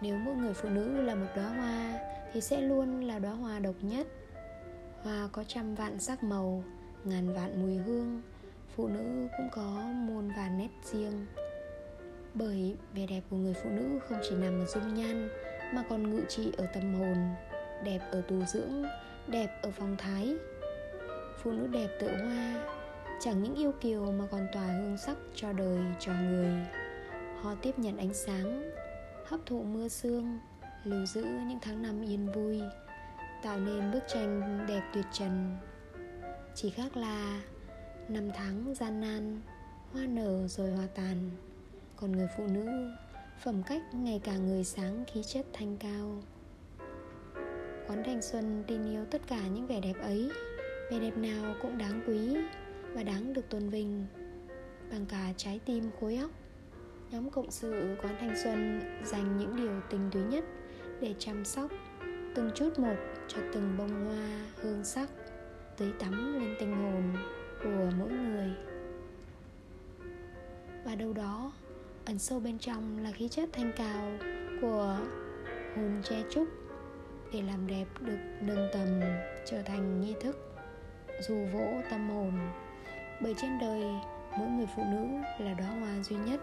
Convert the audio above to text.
nếu mỗi người phụ nữ là một đóa hoa, thì sẽ luôn là đóa hoa độc nhất. Hoa có trăm vạn sắc màu, ngàn vạn mùi hương. Phụ nữ cũng có muôn vàn nét riêng. Bởi vẻ đẹp của người phụ nữ không chỉ nằm ở dung nhan, mà còn ngự trị ở tâm hồn, đẹp ở tu dưỡng, đẹp ở phong thái. Phụ nữ đẹp tựa hoa, chẳng những yêu kiều mà còn tỏa hương sắc cho đời, cho người. Họ tiếp nhận ánh sáng hấp thụ mưa sương, lưu giữ những tháng năm yên vui, tạo nên bức tranh đẹp tuyệt trần. Chỉ khác là năm tháng gian nan, hoa nở rồi hoa tàn, còn người phụ nữ phẩm cách ngày càng người sáng, khí chất thanh cao. Quán thanh xuân tin yêu tất cả những vẻ đẹp ấy, vẻ đẹp nào cũng đáng quý và đáng được tôn vinh, bằng cả trái tim khối óc nhóm cộng sự quán thanh xuân dành những điều tinh túy nhất để chăm sóc từng chút một cho từng bông hoa hương sắc tưới tắm lên tinh hồn của mỗi người. Và đâu đó, ẩn sâu bên trong là khí chất thanh cao của hồn che trúc để làm đẹp được nâng tầm trở thành nghi thức, dù vỗ tâm hồn. Bởi trên đời, mỗi người phụ nữ là đóa hoa duy nhất